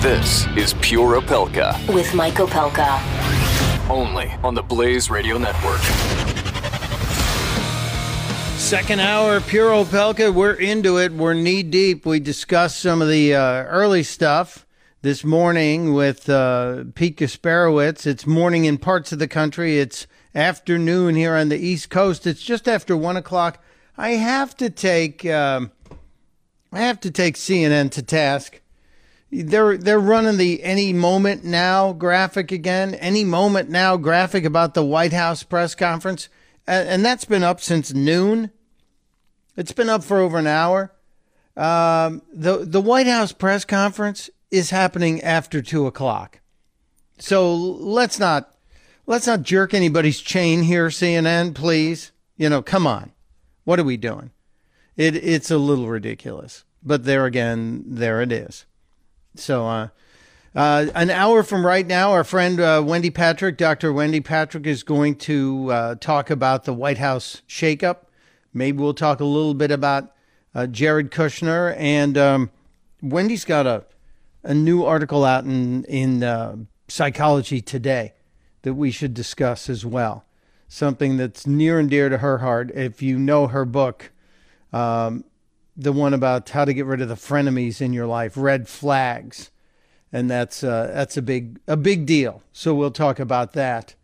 This is Pure Opelka, with Mike Opelka. only on the Blaze Radio Network. Second hour, Pure Opelka. We're into it. We're knee deep. We discussed some of the uh, early stuff this morning with uh, Pete Gasparowitz. It's morning in parts of the country. It's afternoon here on the East Coast. It's just after one o'clock. I have to take um, I have to take CNN to task. They're they're running the any moment now graphic again. Any moment now graphic about the White House press conference, and, and that's been up since noon. It's been up for over an hour. Um, the the White House press conference is happening after two o'clock. So let's not let's not jerk anybody's chain here, CNN. Please, you know, come on. What are we doing? It it's a little ridiculous, but there again, there it is. So, uh, uh, an hour from right now, our friend uh, Wendy Patrick, Dr. Wendy Patrick, is going to uh, talk about the White House shakeup. Maybe we'll talk a little bit about uh, Jared Kushner. And um, Wendy's got a, a new article out in, in uh, Psychology Today that we should discuss as well. Something that's near and dear to her heart. If you know her book, um, the one about how to get rid of the frenemies in your life, red flags, and that's uh, that's a big a big deal. So we'll talk about that.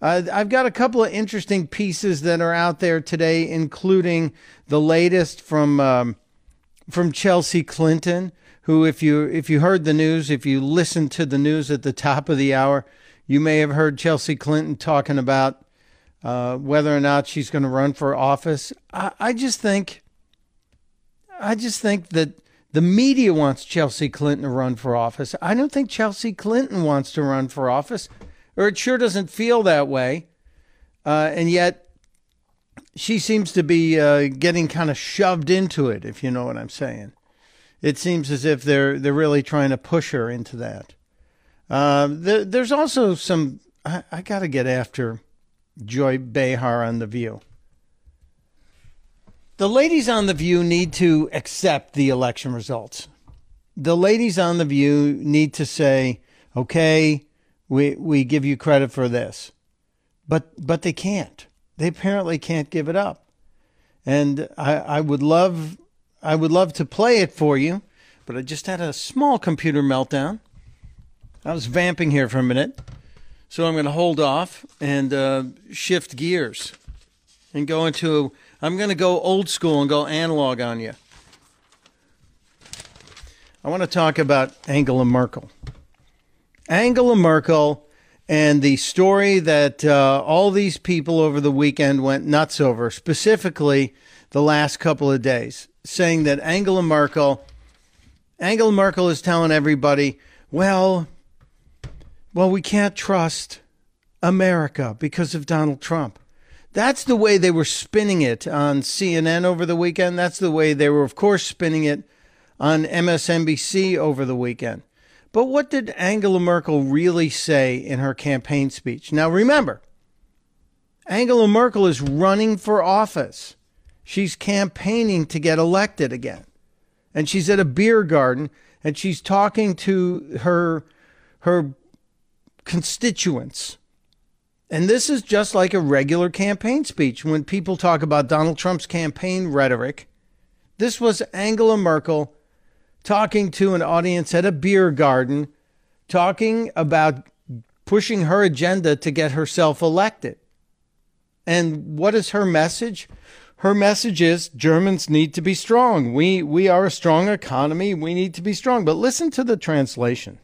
Uh, I've got a couple of interesting pieces that are out there today, including the latest from um, from Chelsea Clinton, who, if you if you heard the news, if you listened to the news at the top of the hour, you may have heard Chelsea Clinton talking about uh, whether or not she's going to run for office. I, I just think I just think that the media wants Chelsea Clinton to run for office. I don't think Chelsea Clinton wants to run for office, or it sure doesn't feel that way. Uh, and yet, she seems to be uh, getting kind of shoved into it, if you know what I'm saying. It seems as if they're they're really trying to push her into that. Uh, there, there's also some. I, I got to get after Joy Behar on the View. The ladies on The View need to accept the election results. The ladies on The View need to say, okay, we, we give you credit for this. But, but they can't. They apparently can't give it up. And I, I would love, I would love to play it for you, but I just had a small computer meltdown. I was vamping here for a minute. So I'm going to hold off and uh, shift gears and go into I'm going to go old school and go analog on you. I want to talk about Angela Merkel. Angela Merkel and the story that uh, all these people over the weekend went nuts over, specifically the last couple of days, saying that Angela Merkel, Angela Merkel is telling everybody, well, well, we can't trust America because of Donald Trump. That's the way they were spinning it on CNN over the weekend. That's the way they were, of course, spinning it on MSNBC over the weekend. But what did Angela Merkel really say in her campaign speech? Now, remember, Angela Merkel is running for office. She's campaigning to get elected again. And she's at a beer garden and she's talking to her her constituents and this is just like a regular campaign speech. When people talk about Donald Trump's campaign rhetoric, this was Angela Merkel talking to an audience at a beer garden, talking about pushing her agenda to get herself elected. And what is her message? Her message is Germans need to be strong. We, we are a strong economy. We need to be strong. But listen to the translation.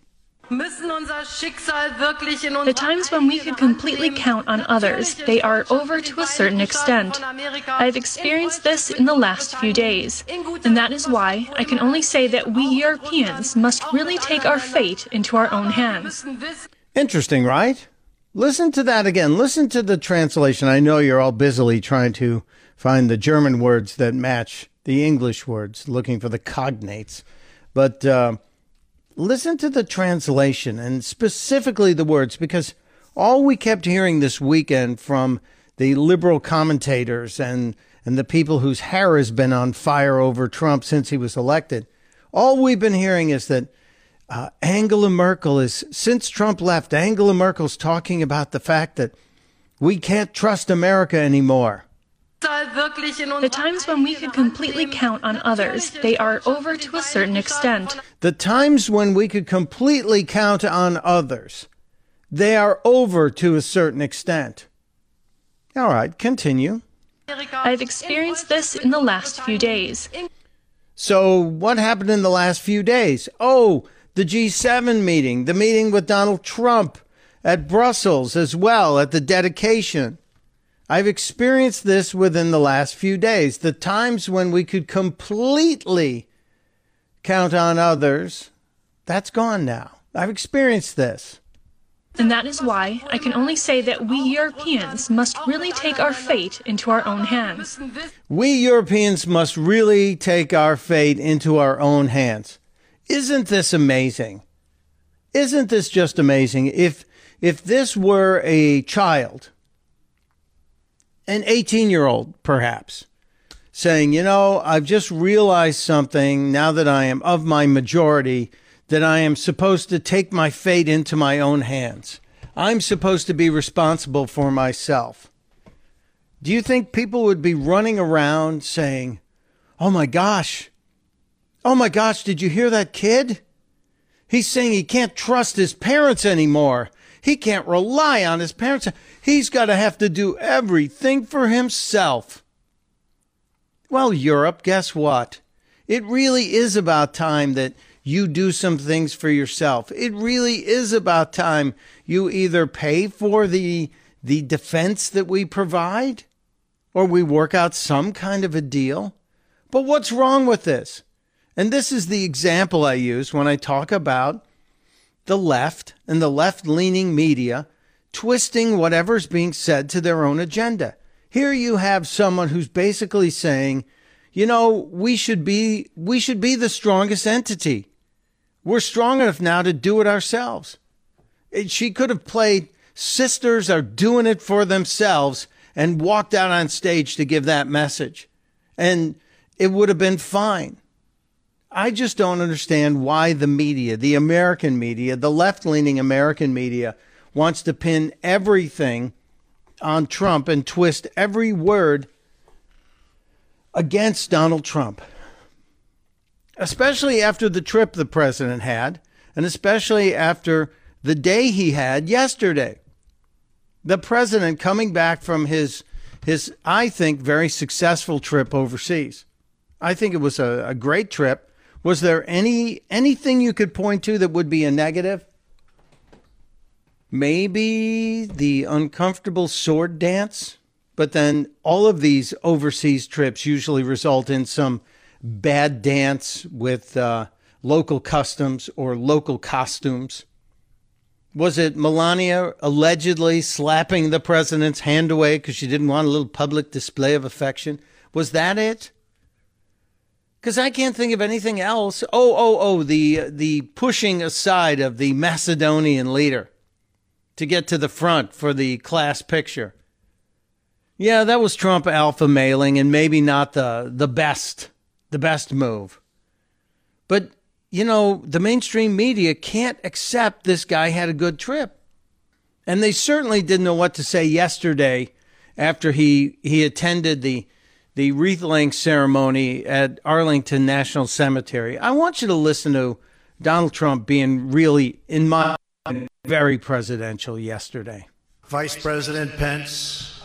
The times when we could completely count on others, they are over to a certain extent. I've experienced this in the last few days, and that is why I can only say that we Europeans must really take our fate into our own hands. Interesting, right? Listen to that again. Listen to the translation. I know you're all busily trying to find the German words that match the English words, looking for the cognates. But uh, listen to the translation and specifically the words because all we kept hearing this weekend from the liberal commentators and and the people whose hair has been on fire over Trump since he was elected All we've been hearing is that uh, Angela Merkel is, since Trump left, Angela Merkel's talking about the fact that we can't trust America anymore. The times when we could completely count on others, they are over to a certain extent. The times when we could completely count on others, they are over to a certain extent. All right, continue. I've experienced this in the last few days. So, what happened in the last few days? Oh, the G7 meeting, the meeting with Donald Trump at Brussels as well, at the dedication. I've experienced this within the last few days. The times when we could completely count on others, that's gone now. I've experienced this. And that is why I can only say that we Europeans must really take our fate into our own hands. We Europeans must really take our fate into our own hands. Isn't this amazing? Isn't this just amazing? If if this were a child, an 18 year old perhaps, saying, you know, I've just realized something now that I am of my majority that I am supposed to take my fate into my own hands. I'm supposed to be responsible for myself. Do you think people would be running around saying, oh my gosh, oh my gosh, did you hear that kid? He's saying he can't trust his parents anymore. He can't rely on his parents. He's got to have to do everything for himself. Well, Europe, guess what? It really is about time that you do some things for yourself. It really is about time you either pay for the the defense that we provide or we work out some kind of a deal. But what's wrong with this? And this is the example I use when I talk about the left and the left leaning media twisting whatever's being said to their own agenda. Here you have someone who's basically saying, you know, we should be we should be the strongest entity. We're strong enough now to do it ourselves. She could have played sisters are doing it for themselves and walked out on stage to give that message. And it would have been fine. I just don't understand why the media, the American media, the left leaning American media, wants to pin everything on Trump and twist every word against Donald Trump especially after the trip the president had, and especially after the day he had yesterday. The president coming back from his his I think very successful trip overseas. I think it was a, a great trip. Was there any anything you could point to that would be a negative? Maybe the uncomfortable sword dance, but then all of these overseas trips usually result in some bad dance with uh, local customs or local costumes? Was it Melania allegedly slapping the president's hand away because she didn't want a little public display of affection? Was that it? Because I can't think of anything else. Oh, oh, oh, the the pushing aside of the Macedonian leader to get to the front for the class picture. Yeah, that was Trump alpha mailing and maybe not the the best the best move. But, you know, the mainstream media can't accept this guy had a good trip. And they certainly didn't know what to say yesterday after he, he attended the, the wreath laying ceremony at Arlington National Cemetery. I want you to listen to Donald Trump being really, in my very presidential yesterday. Vice President Pence,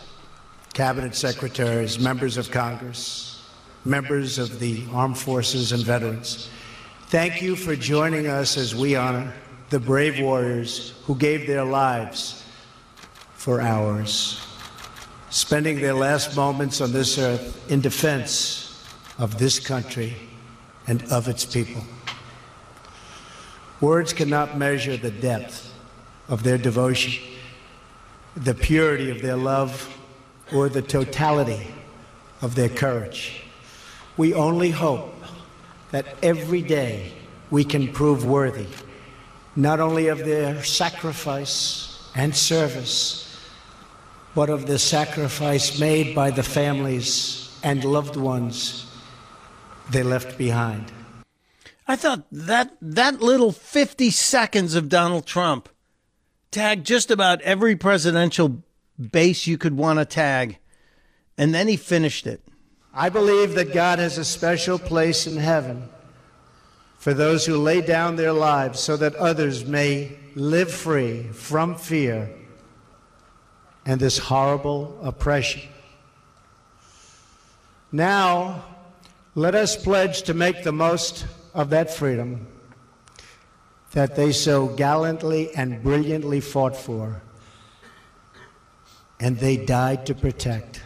cabinet secretaries, members of Congress, members of the armed forces and veterans. Thank you for joining us as we honor the brave warriors who gave their lives for ours, spending their last moments on this earth in defense of this country and of its people. Words cannot measure the depth of their devotion, the purity of their love, or the totality of their courage. We only hope that every day we can prove worthy not only of their sacrifice and service, but of the sacrifice made by the families and loved ones they left behind. I thought that that little 50 seconds of Donald Trump tagged just about every presidential base you could want to tag. And then he finished it. I believe that God has a special place in heaven for those who lay down their lives so that others may live free from fear and this horrible oppression. Now, let us pledge to make the most of that freedom that they so gallantly and brilliantly fought for and they died to protect.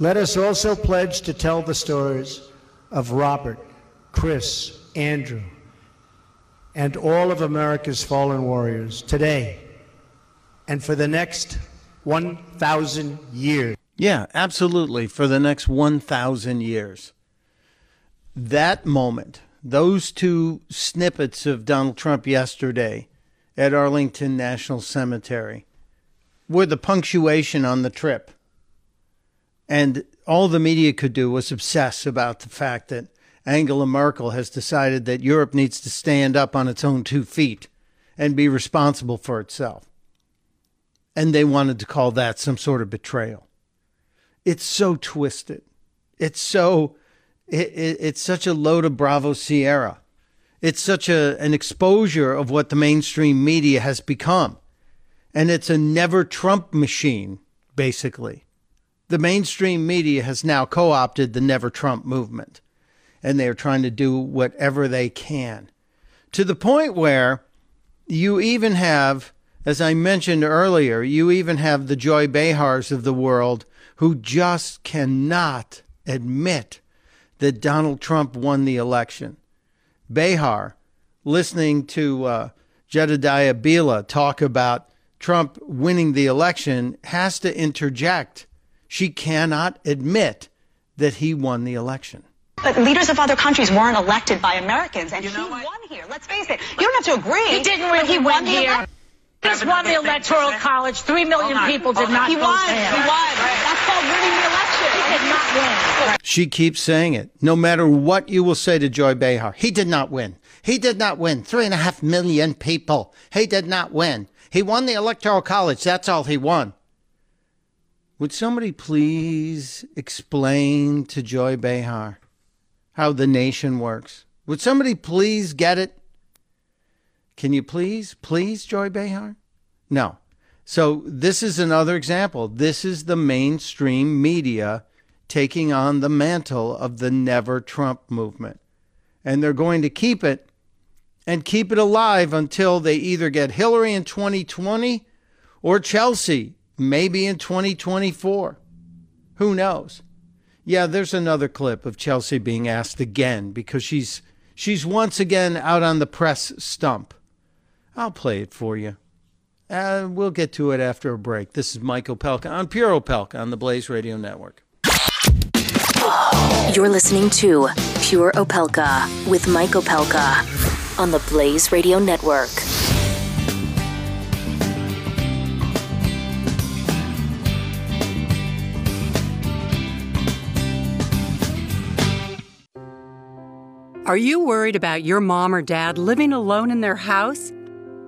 Let us also pledge to tell the stories of Robert, Chris, Andrew, and all of America's fallen warriors today and for the next 1,000 years. Yeah, absolutely. For the next 1,000 years. That moment, those two snippets of Donald Trump yesterday at Arlington National Cemetery were the punctuation on the trip. And all the media could do was obsess about the fact that Angela Merkel has decided that Europe needs to stand up on its own two feet and be responsible for itself. And they wanted to call that some sort of betrayal. It's so twisted. It's so, it, it, it's such a load of Bravo Sierra. It's such a, an exposure of what the mainstream media has become. And it's a never Trump machine, basically. The mainstream media has now co opted the never Trump movement and they are trying to do whatever they can to the point where you even have, as I mentioned earlier, you even have the Joy Behars of the world who just cannot admit that Donald Trump won the election. Behar, listening to uh, Jedediah Bila talk about Trump winning the election, has to interject. She cannot admit that he won the election. But leaders of other countries weren't elected by Americans, and you know he what? won here. Let's face it. You don't have to agree. He didn't really he win won here. He just won the electoral college. Three million people did not he vote won. for him. He won. That's called winning the election. He did not win. She keeps saying it. No matter what you will say to Joy Behar, he did not win. He did not win. Three and a half million people. He did not win. He won the electoral college. That's all he won. Would somebody please explain to Joy Behar how the nation works? Would somebody please get it? Can you please, please, Joy Behar? No. So this is another example. This is the mainstream media taking on the mantle of the never Trump movement. And they're going to keep it and keep it alive until they either get Hillary in 2020 or Chelsea, maybe in 2024. Who knows? Yeah, there's another clip of Chelsea being asked again because she's she's once again out on the press stump. I'll play it for you. Uh, we'll get to it after a break. This is Mike Opelka on Pure Opelka on the Blaze Radio Network. You're listening to Pure Opelka with Mike Opelka on the Blaze Radio Network. Are you worried about your mom or dad living alone in their house?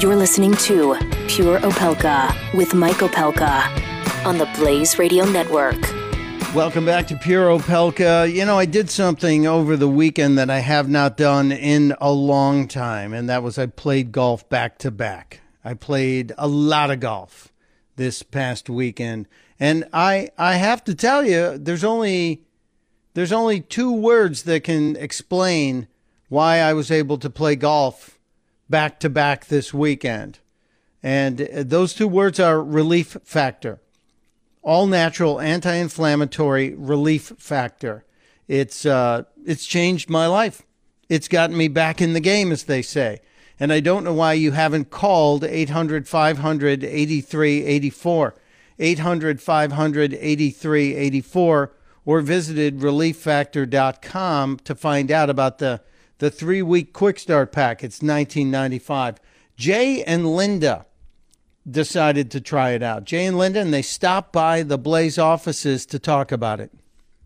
You're listening to Pure Opelka with Mike Opelka on the Blaze Radio Network. Welcome back to Pure Opelka. You know, I did something over the weekend that I have not done in a long time, and that was I played golf back to back. I played a lot of golf this past weekend, and I I have to tell you, there's only there's only two words that can explain why I was able to play golf back to back this weekend. And those two words are relief factor. all natural anti inflammatory relief factor. It's, uh, it's changed my life. It's gotten me back in the game, as they say. And I don't know why you haven't called 800 500 8384, 800 500 8384, or visited relieffactor.com to find out about the, the three week quick start pack. It's 1995. Jay and Linda decided to try it out. Jay and Linda, and they stopped by the Blaze offices to talk about it.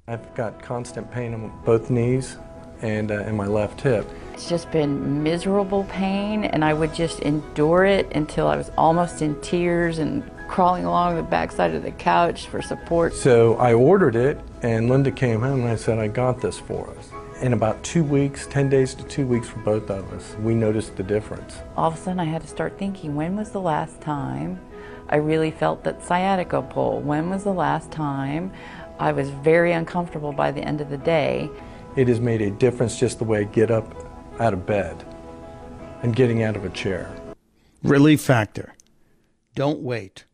I've got constant pain in both knees and uh, in my left hip. It's just been miserable pain, and I would just endure it until I was almost in tears and crawling along the backside of the couch for support. So I ordered it, and Linda came home and I said, I got this for us. In about two weeks, 10 days to two weeks for both of us, we noticed the difference. All of a sudden, I had to start thinking when was the last time I really felt that sciatica pull? When was the last time I was very uncomfortable by the end of the day? It has made a difference just the way I get up out of bed and getting out of a chair. Relief factor. Don't wait.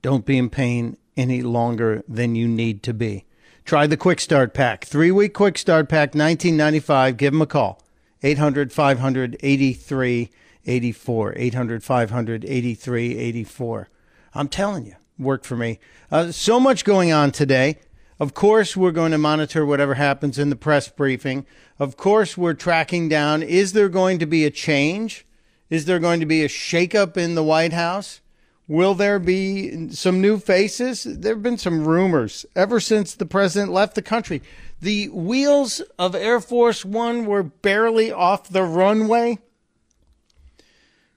Don't be in pain any longer than you need to be. Try the Quick Start Pack. Three week Quick Start Pack, 1995. Give them a call. 800 500 8384. 800 500 8384. I'm telling you, worked for me. Uh, so much going on today. Of course, we're going to monitor whatever happens in the press briefing. Of course, we're tracking down is there going to be a change? Is there going to be a shakeup in the White House? Will there be some new faces? There have been some rumors ever since the president left the country. The wheels of Air Force One were barely off the runway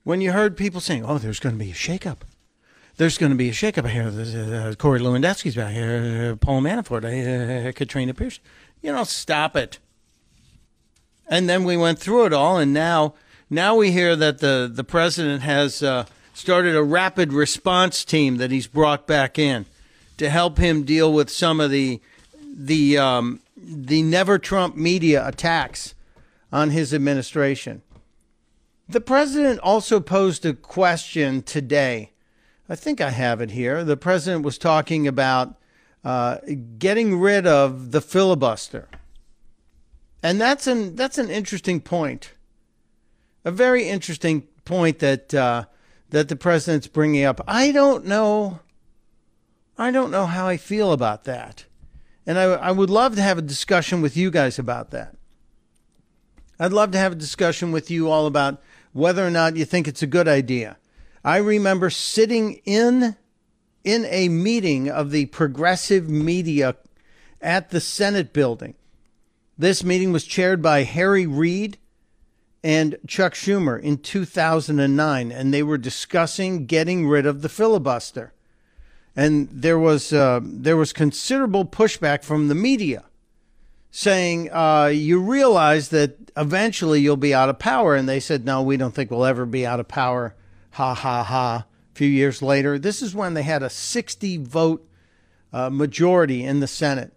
when you heard people saying, oh, there's going to be a shakeup. There's going to be a shakeup here. Uh, Corey Lewandowski's back here, uh, Paul Manafort, uh, Katrina Pierson. You know, stop it. And then we went through it all, and now, now we hear that the the president has started a rapid response team that he's brought back in to help him deal with some of the the um, the never Trump media attacks on his administration. The president also posed a question today. I think I have it here. The president was talking about uh, getting rid of the filibuster, and that's an that's an interesting point, a very interesting point that uh, that the president's bringing up. I don't know. I don't know how I feel about that. And I, I would love to have a discussion with you guys about that. I'd love to have a discussion with you all about whether or not you think it's a good idea. I remember sitting in in a meeting of the progressive media at the Senate building. This meeting was chaired by Harry Reid and Chuck Schumer in 2009, and they were discussing getting rid of the filibuster. And there was uh, there was considerable pushback from the media, saying, uh, "You realize that eventually you'll be out of power." And they said, "No, we don't think we'll ever be out of power." Ha ha ha! A few years later, this is when they had a 60 vote uh, majority in the Senate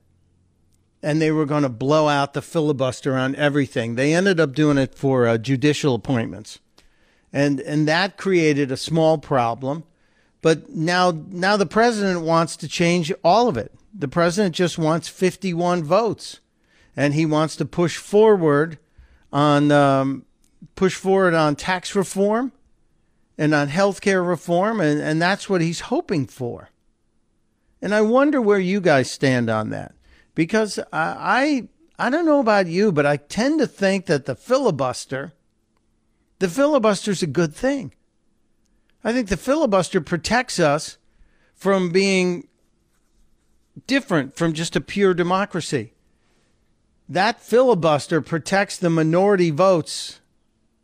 and they were going to blow out the filibuster on everything. They ended up doing it for uh, judicial appointments, and and that created a small problem. But now now the president wants to change all of it. The president just wants 51 votes, and he wants to push forward on um, push forward on tax reform and on health care reform, and, and that's what he's hoping for. And I wonder where you guys stand on that because I, I I don't know about you, but I tend to think that the filibuster, the filibuster is a good thing. I think the filibuster protects us from being different from just a pure democracy. That filibuster protects the minority votes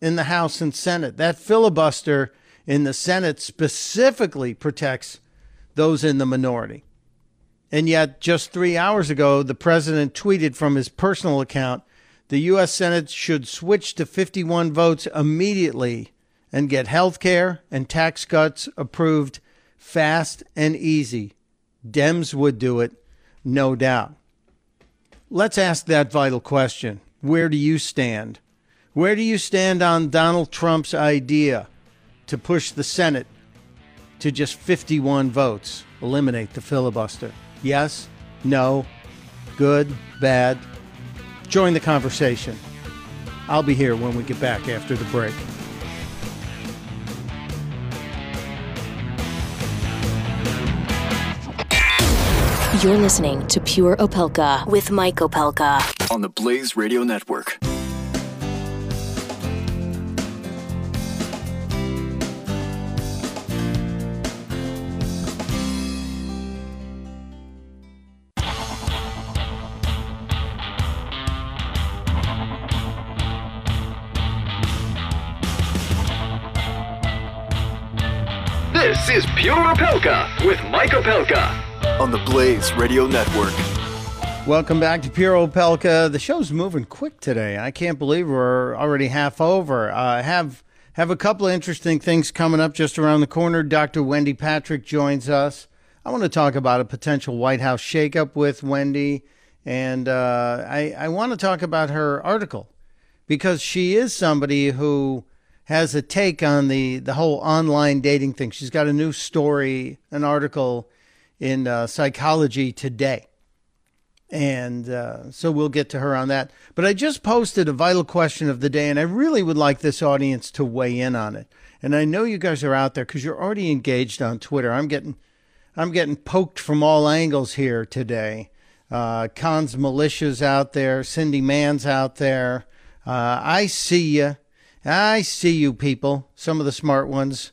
in the House and Senate. That filibuster in the Senate specifically protects those in the minority. And yet, just three hours ago, the president tweeted from his personal account the U.S. Senate should switch to 51 votes immediately and get health care and tax cuts approved fast and easy. Dems would do it, no doubt. Let's ask that vital question Where do you stand? Where do you stand on Donald Trump's idea to push the Senate to just 51 votes? eliminate the filibuster? Yes? No? Good? Bad? Join the conversation. I'll be here when we get back after the break. You're listening to Pure Opelka with Mike Opelka on the Blaze Radio Network. Pure Opelka with Mike Opelka on the Blaze Radio Network. Welcome back to Pure Opelka. The show's moving quick today. I can't believe we're already half over. I uh, have have a couple of interesting things coming up just around the corner. Dr. Wendy Patrick joins us. I want to talk about a potential White House shakeup with Wendy, and uh, I, I want to talk about her article because she is somebody who has a take on the, the whole online dating thing. She's got a new story, an article in uh, Psychology Today. And uh, so we'll get to her on that. But I just posted a vital question of the day, and I really would like this audience to weigh in on it. And I know you guys are out there because you're already engaged on Twitter. I'm getting, I'm getting poked from all angles here today. Uh, Cons militias out there, Cindy Mann's out there. Uh, I see you. I see you people. Some of the smart ones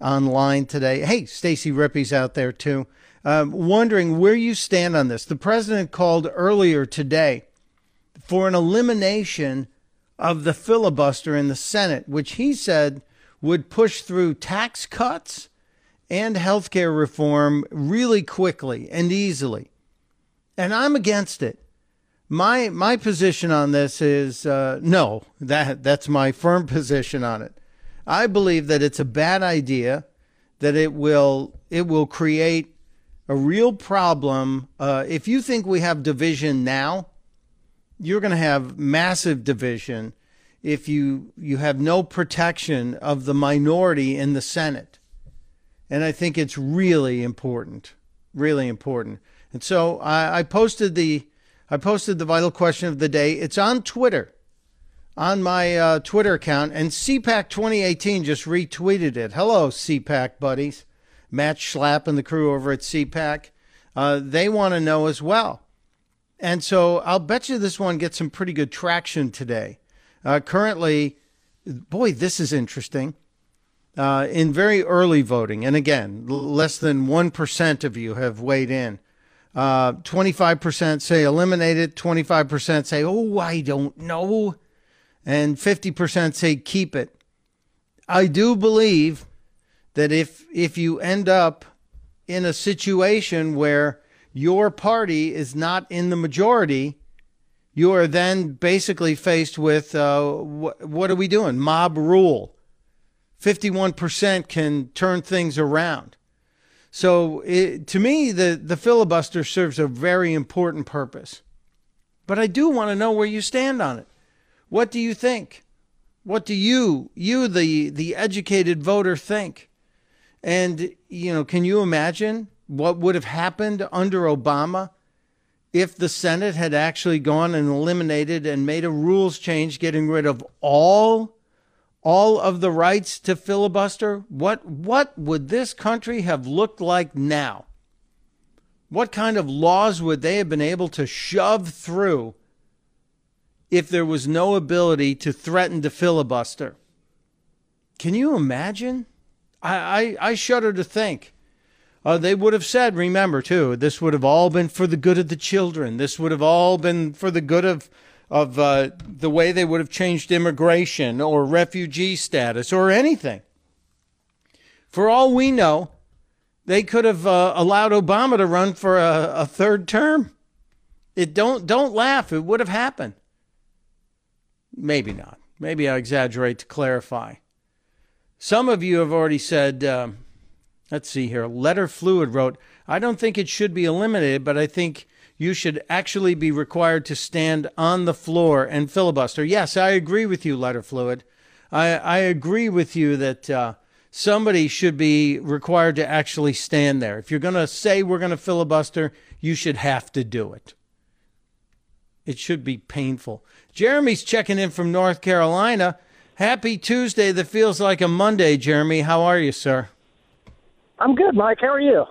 online today. Hey, Stacy Rippey's out there too um, wondering where you stand on this. The president called earlier today for an elimination of the filibuster in the Senate, which he said would push through tax cuts and health care reform really quickly and easily. And I'm against it. My my position on this is uh, no. That that's my firm position on it. I believe that it's a bad idea. That it will it will create a real problem. Uh, if you think we have division now, you're going to have massive division if you you have no protection of the minority in the Senate. And I think it's really important, really important. And so I, I posted the I posted the vital question of the day. It's on Twitter, on my uh, Twitter account, and CPAC 2018 just retweeted it. Hello, CPAC buddies. Matt Schlapp and the crew over at CPAC, uh, they want to know as well. And so I'll bet you this one gets some pretty good traction today. Uh, currently, boy, this is interesting. Uh, in very early voting, and again, l- less than 1% of you have weighed in. Uh, 25% say eliminate it, 25% say, oh, I don't know, and 50% say keep it. I do believe that if if you end up in a situation where your party is not in the majority, you are then basically faced with uh, wh- what are we doing? Mob rule. 51% can turn things around. So it, to me, the, the filibuster serves a very important purpose. But I do want to know where you stand on it. What do you think? What do you, you the, the educated voter, think? And, you know, can you imagine what would have happened under Obama if the Senate had actually gone and eliminated and made a rules change, getting rid of all all of the rights to filibuster? What what would this country have looked like now? What kind of laws would they have been able to shove through if there was no ability to threaten to filibuster? Can you imagine? I, I, I shudder to think. Uh, they would have said, remember, too, this would have all been for the good of the children. This would have all been for the good of, of uh, the way they would have changed immigration or refugee status or anything. For all we know, they could have uh, allowed Obama to run for a, a third term. It don't don't laugh. It would have happened. Maybe not. Maybe I exaggerate to clarify. Some of you have already said, um, let's see here. Letter Fluid wrote, I don't think it should be eliminated, but I think you should actually be required to stand on the floor and filibuster. Yes, I agree with you, Letter Fluid. I, I agree with you that uh, somebody should be required to actually stand there. If you're going to say we're going to filibuster, you should have to do it. It should be painful. Jeremy's checking in from North Carolina. Happy Tuesday that feels like a Monday, Jeremy. How are you, sir? I'm good, Mike. How are you?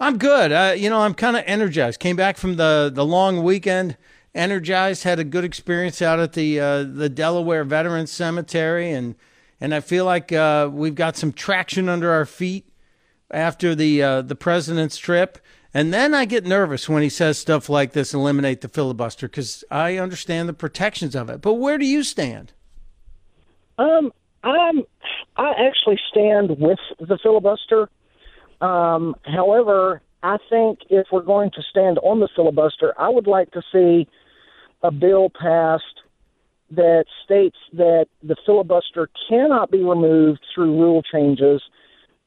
I'm good. Uh, you know, I'm kind of energized. Came back from the, the long weekend, energized. Had a good experience out at the uh, the Delaware Veterans Cemetery, and and I feel like uh, we've got some traction under our feet after the uh, the president's trip. And then I get nervous when he says stuff like this, eliminate the filibuster, because I understand the protections of it. But where do you stand? Um, I'm, I actually stand with the filibuster. Um, however, I think if we're going to stand on the filibuster, I would like to see a bill passed that states that the filibuster cannot be removed through rule changes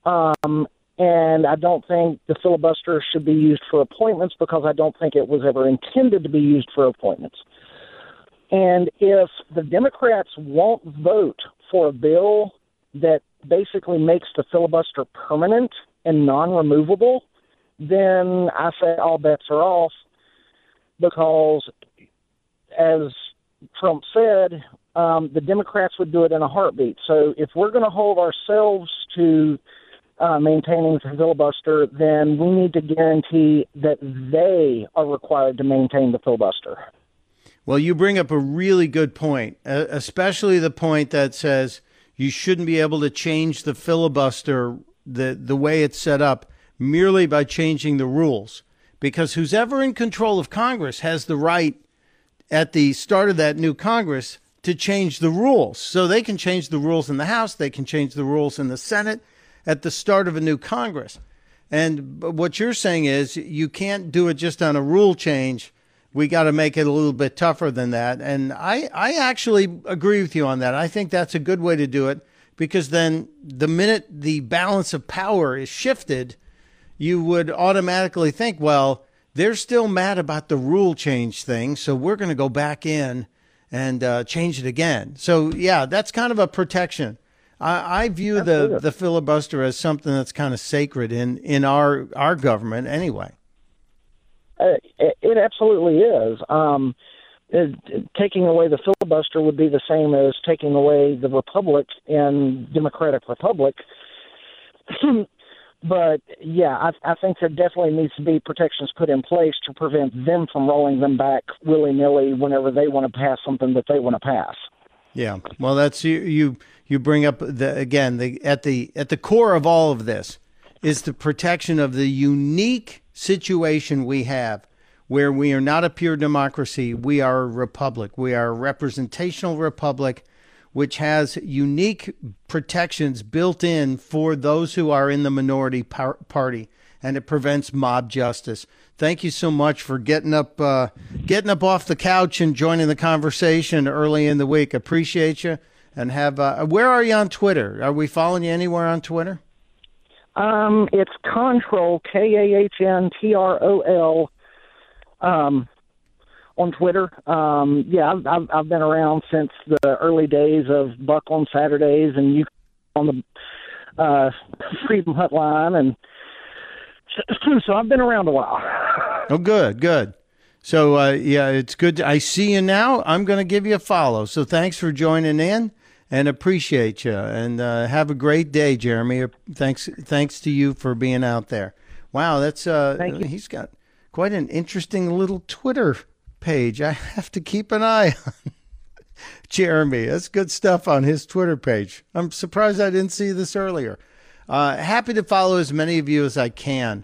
um, and I don't think the filibuster should be used for appointments because I don't think it was ever intended to be used for appointments. And if the Democrats won't vote for a bill that basically makes the filibuster permanent and non removable, then I say all bets are off because, as Trump said, um, the Democrats would do it in a heartbeat. So if we're going to hold ourselves to uh, maintaining the filibuster, then we need to guarantee that they are required to maintain the filibuster. Well, you bring up a really good point, especially the point that says you shouldn't be able to change the filibuster the the way it's set up merely by changing the rules, because who's ever in control of Congress has the right at the start of that new Congress to change the rules. So they can change the rules in the House, they can change the rules in the Senate at the start of a new Congress. And what you're saying is you can't do it just on a rule change. We got to make it a little bit tougher than that. And I, I actually agree with you on that. I think that's a good way to do it because then the minute the balance of power is shifted, you would automatically think, well, they're still mad about the rule change thing. So we're going to go back in and uh, change it again. So, yeah, that's kind of a protection. I, I view the, the filibuster as something that's kind of sacred in, in our our government anyway. Uh, it, it absolutely is. Um, Uh, taking away the filibuster would be the same as taking away the republic and democratic republic. but yeah, I, I think there definitely needs to be protections put in place to prevent them from rolling them back willy nilly whenever they want to pass something that they want to pass. Yeah, well, that's you. You you bring up the again the at the at the core of all of this is the protection of the unique situation we have where we are not a pure democracy we are a republic we are a representational republic which has unique protections built in for those who are in the minority par- party and it prevents mob justice thank you so much for getting up uh, getting up off the couch and joining the conversation early in the week appreciate you and have. Uh, where are you on Twitter? Are we following you anywhere on Twitter? Um, it's Control K A H N T R O L. Um, on Twitter. Um, yeah, I've, I've, I've been around since the early days of Buck on Saturdays and you on the uh, Freedom Hotline, and so I've been around a while. Oh, good, good. So uh, yeah, it's good. To, I see you now. I'm going to give you a follow. So thanks for joining in and appreciate you. And uh, have a great day, Jeremy. Thanks, thanks to you for being out there. Wow, that's uh, he's got quite an interesting little Twitter page. I have to keep an eye on. Jeremy, that's good stuff on his Twitter page. I'm surprised I didn't see this earlier. Uh, happy to follow as many of you as I can.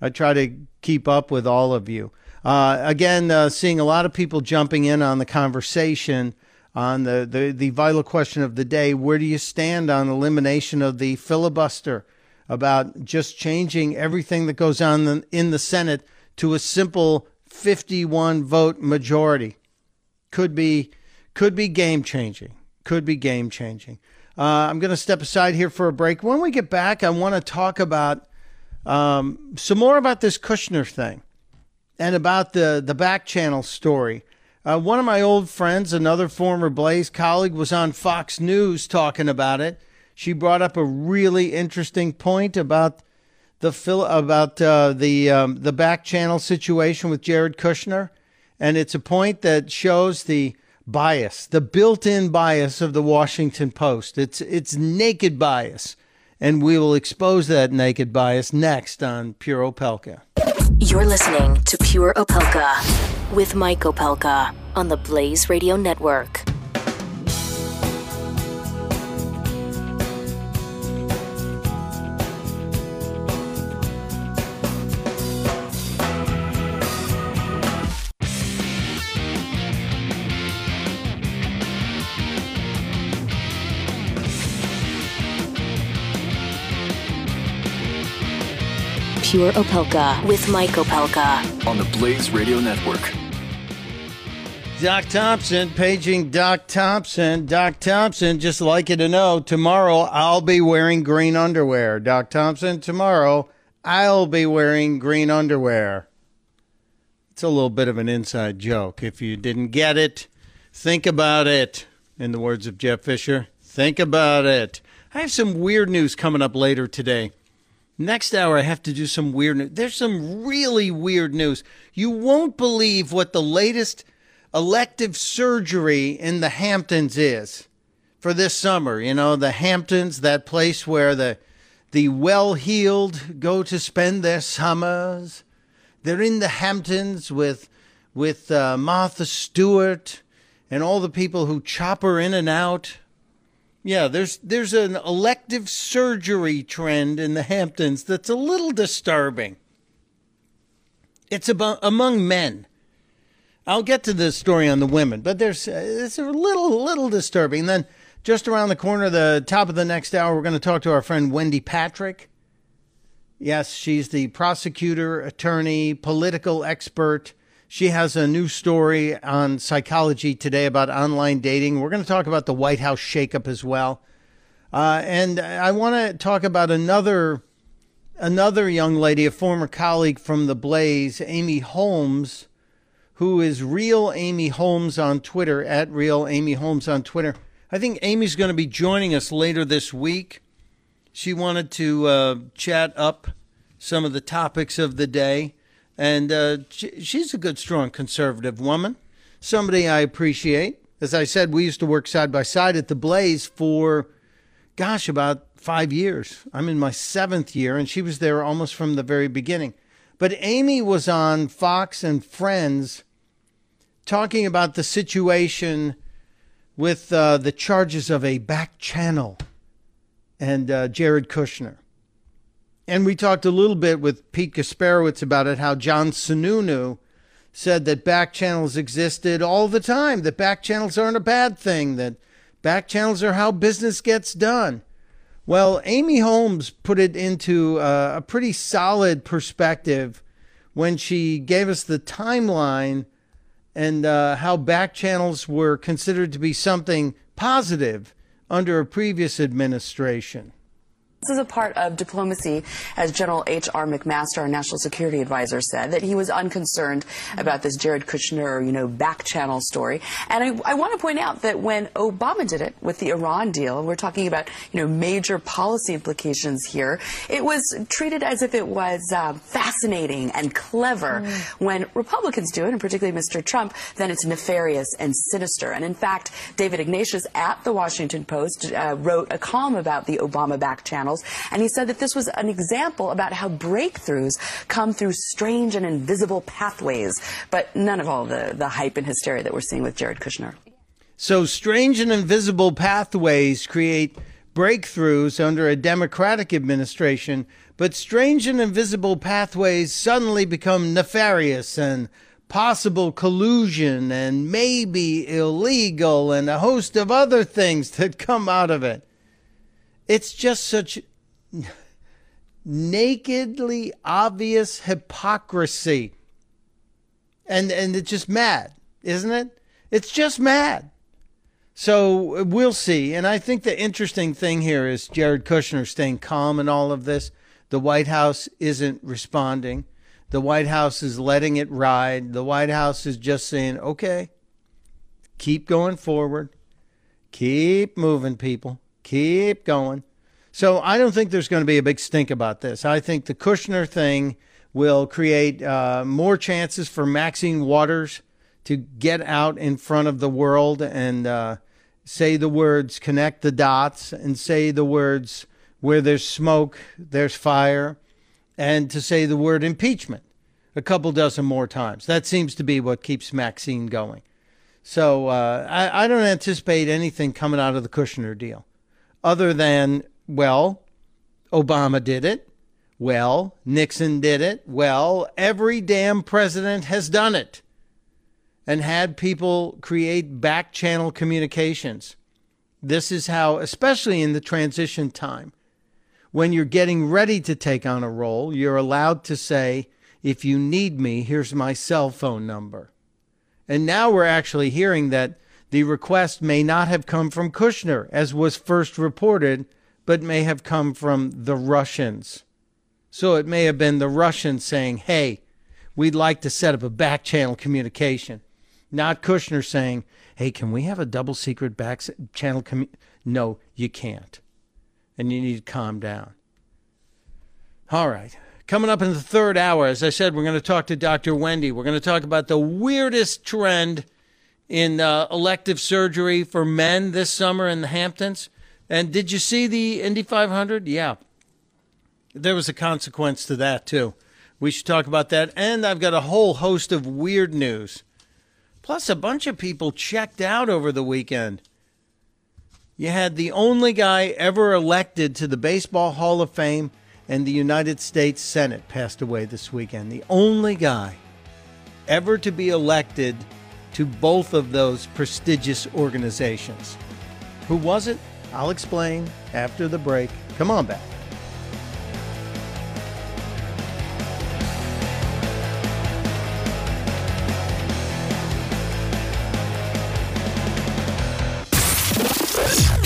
I try to keep up with all of you. Uh, again, uh, seeing a lot of people jumping in on the conversation on the, the, the vital question of the day where do you stand on elimination of the filibuster about just changing everything that goes on in the Senate to a simple 51 vote majority? Could be, could be game changing. Could be game changing. Uh, I'm going to step aside here for a break. When we get back, I want to talk about um, some more about this Kushner thing and about the, the back channel story. Uh, one of my old friends, another former Blaze colleague, was on Fox News talking about it. She brought up a really interesting point about the about uh, the um, the back channel situation with Jared Kushner, and it's a point that shows the bias, the built-in bias of the Washington Post. It's it's naked bias, and we will expose that naked bias next on Pure Opelka. You're listening to Pure Opelka with Mike Opelka on the Blaze Radio Network. Pure Opelka with Mike Opelka on the Blaze Radio Network. Doc Thompson, paging Doc Thompson. Doc Thompson, just like you to know, tomorrow I'll be wearing green underwear. Doc Thompson, tomorrow I'll be wearing green underwear. It's a little bit of an inside joke. If you didn't get it, think about it. In the words of Jeff Fisher, think about it. I have some weird news coming up later today. Next hour, I have to do some weird news. There's some really weird news. You won't believe what the latest elective surgery in the Hamptons is for this summer. You know, the Hamptons, that place where the the well-heeled go to spend their summers. They're in the Hamptons with with uh, Martha Stewart and all the people who chop her in and out. Yeah, there's there's an elective surgery trend in the Hamptons that's a little disturbing. It's about among men. I'll get to the story on the women, but there's uh, it's a little little disturbing. Then just around the corner, the top of the next hour, we're going to talk to our friend Wendy Patrick. Yes, she's the prosecutor, attorney, political expert. She has a new story on psychology today about online dating. We're going to talk about the White House shakeup as well. Uh, and I want to talk about another another young lady, a former colleague from the Blaze, Amy Holmes, who is real Amy Holmes on Twitter at real Amy Holmes on Twitter. I think Amy's going to be joining us later this week. She wanted to uh, chat up some of the topics of the day. And uh, she, she's a good, strong conservative woman, somebody I appreciate. As I said, we used to work side by side at the Blaze for, gosh, about five years. I'm in my seventh year, and she was there almost from the very beginning. But Amy was on Fox and Friends talking about the situation with uh, the charges of a back channel and uh, Jared Kushner. And we talked a little bit with Pete Kasperowicz about it, how John Sununu said that back channels existed all the time, that back channels aren't a bad thing, that back channels are how business gets done. Well, Amy Holmes put it into uh, a pretty solid perspective when she gave us the timeline and uh, how back channels were considered to be something positive under a previous administration. This is a part of diplomacy, as General H.R. McMaster, our national security advisor, said, that he was unconcerned about this Jared Kushner, you know, back channel story. And I, I want to point out that when Obama did it with the Iran deal, we're talking about, you know, major policy implications here, it was treated as if it was uh, fascinating and clever. Mm. When Republicans do it, and particularly Mr. Trump, then it's nefarious and sinister. And in fact, David Ignatius at the Washington Post uh, wrote a column about the Obama back channel And he said that this was an example about how breakthroughs come through strange and invisible pathways, but none of all the, the hype and hysteria that we're seeing with Jared Kushner. So, strange and invisible pathways create breakthroughs under a Democratic administration, but strange and invisible pathways suddenly become nefarious and possible collusion and maybe illegal and a host of other things that come out of it. It's just such nakedly obvious hypocrisy. And and it's just mad, isn't it? It's just mad. So uh, we'll see. And I think the interesting thing here is Jared Kushner staying calm in all of this. The White House isn't responding. The White House is letting it ride. The White House is just saying, okay, keep going forward, keep moving, people. Keep going. So I don't think there's going to be a big stink about this. I think the Kushner thing will create uh, more chances for Maxine Waters to get out in front of the world and uh, say the words, connect the dots, and say the words, where there's smoke, there's fire, and to say the word impeachment a couple dozen more times. That seems to be what keeps Maxine going. So uh, I, I don't anticipate anything coming out of the Kushner deal other than, well, Obama did it. Well, Nixon did it. Well, every damn president has done it and had people create back channel communications. This is how, especially in the transition time, when you're getting ready to take on a role, you're allowed to say, if you need me, here's my cell phone number. And now we're actually hearing that the request may not have come from Kushner, as was first reported, but may have come from the Russians. So it may have been the Russians saying, hey, we'd like to set up a back channel communication. Not Kushner saying, hey, can we have a double secret back channel? commu-? no, you can't. And you need to calm down. All right. Coming up in the third hour, as I said, we're going to talk to Dr. Wendy. We're going to talk about the weirdest trend in uh, elective surgery for men this summer in the Hamptons. And did you see the Indy 500? Yeah there was a consequence to that too. We should talk about that. And I've got a whole host of weird news. Plus, a bunch of people checked out over the weekend. You had the only guy ever elected to the Baseball Hall of Fame and the United States Senate passed away this weekend. The only guy ever to be elected to both of those prestigious organizations. Who was it? I'll explain after the break. Come on back.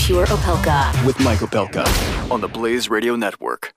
Pure Opelka. With Mike Opelka on the Blaze Radio Network.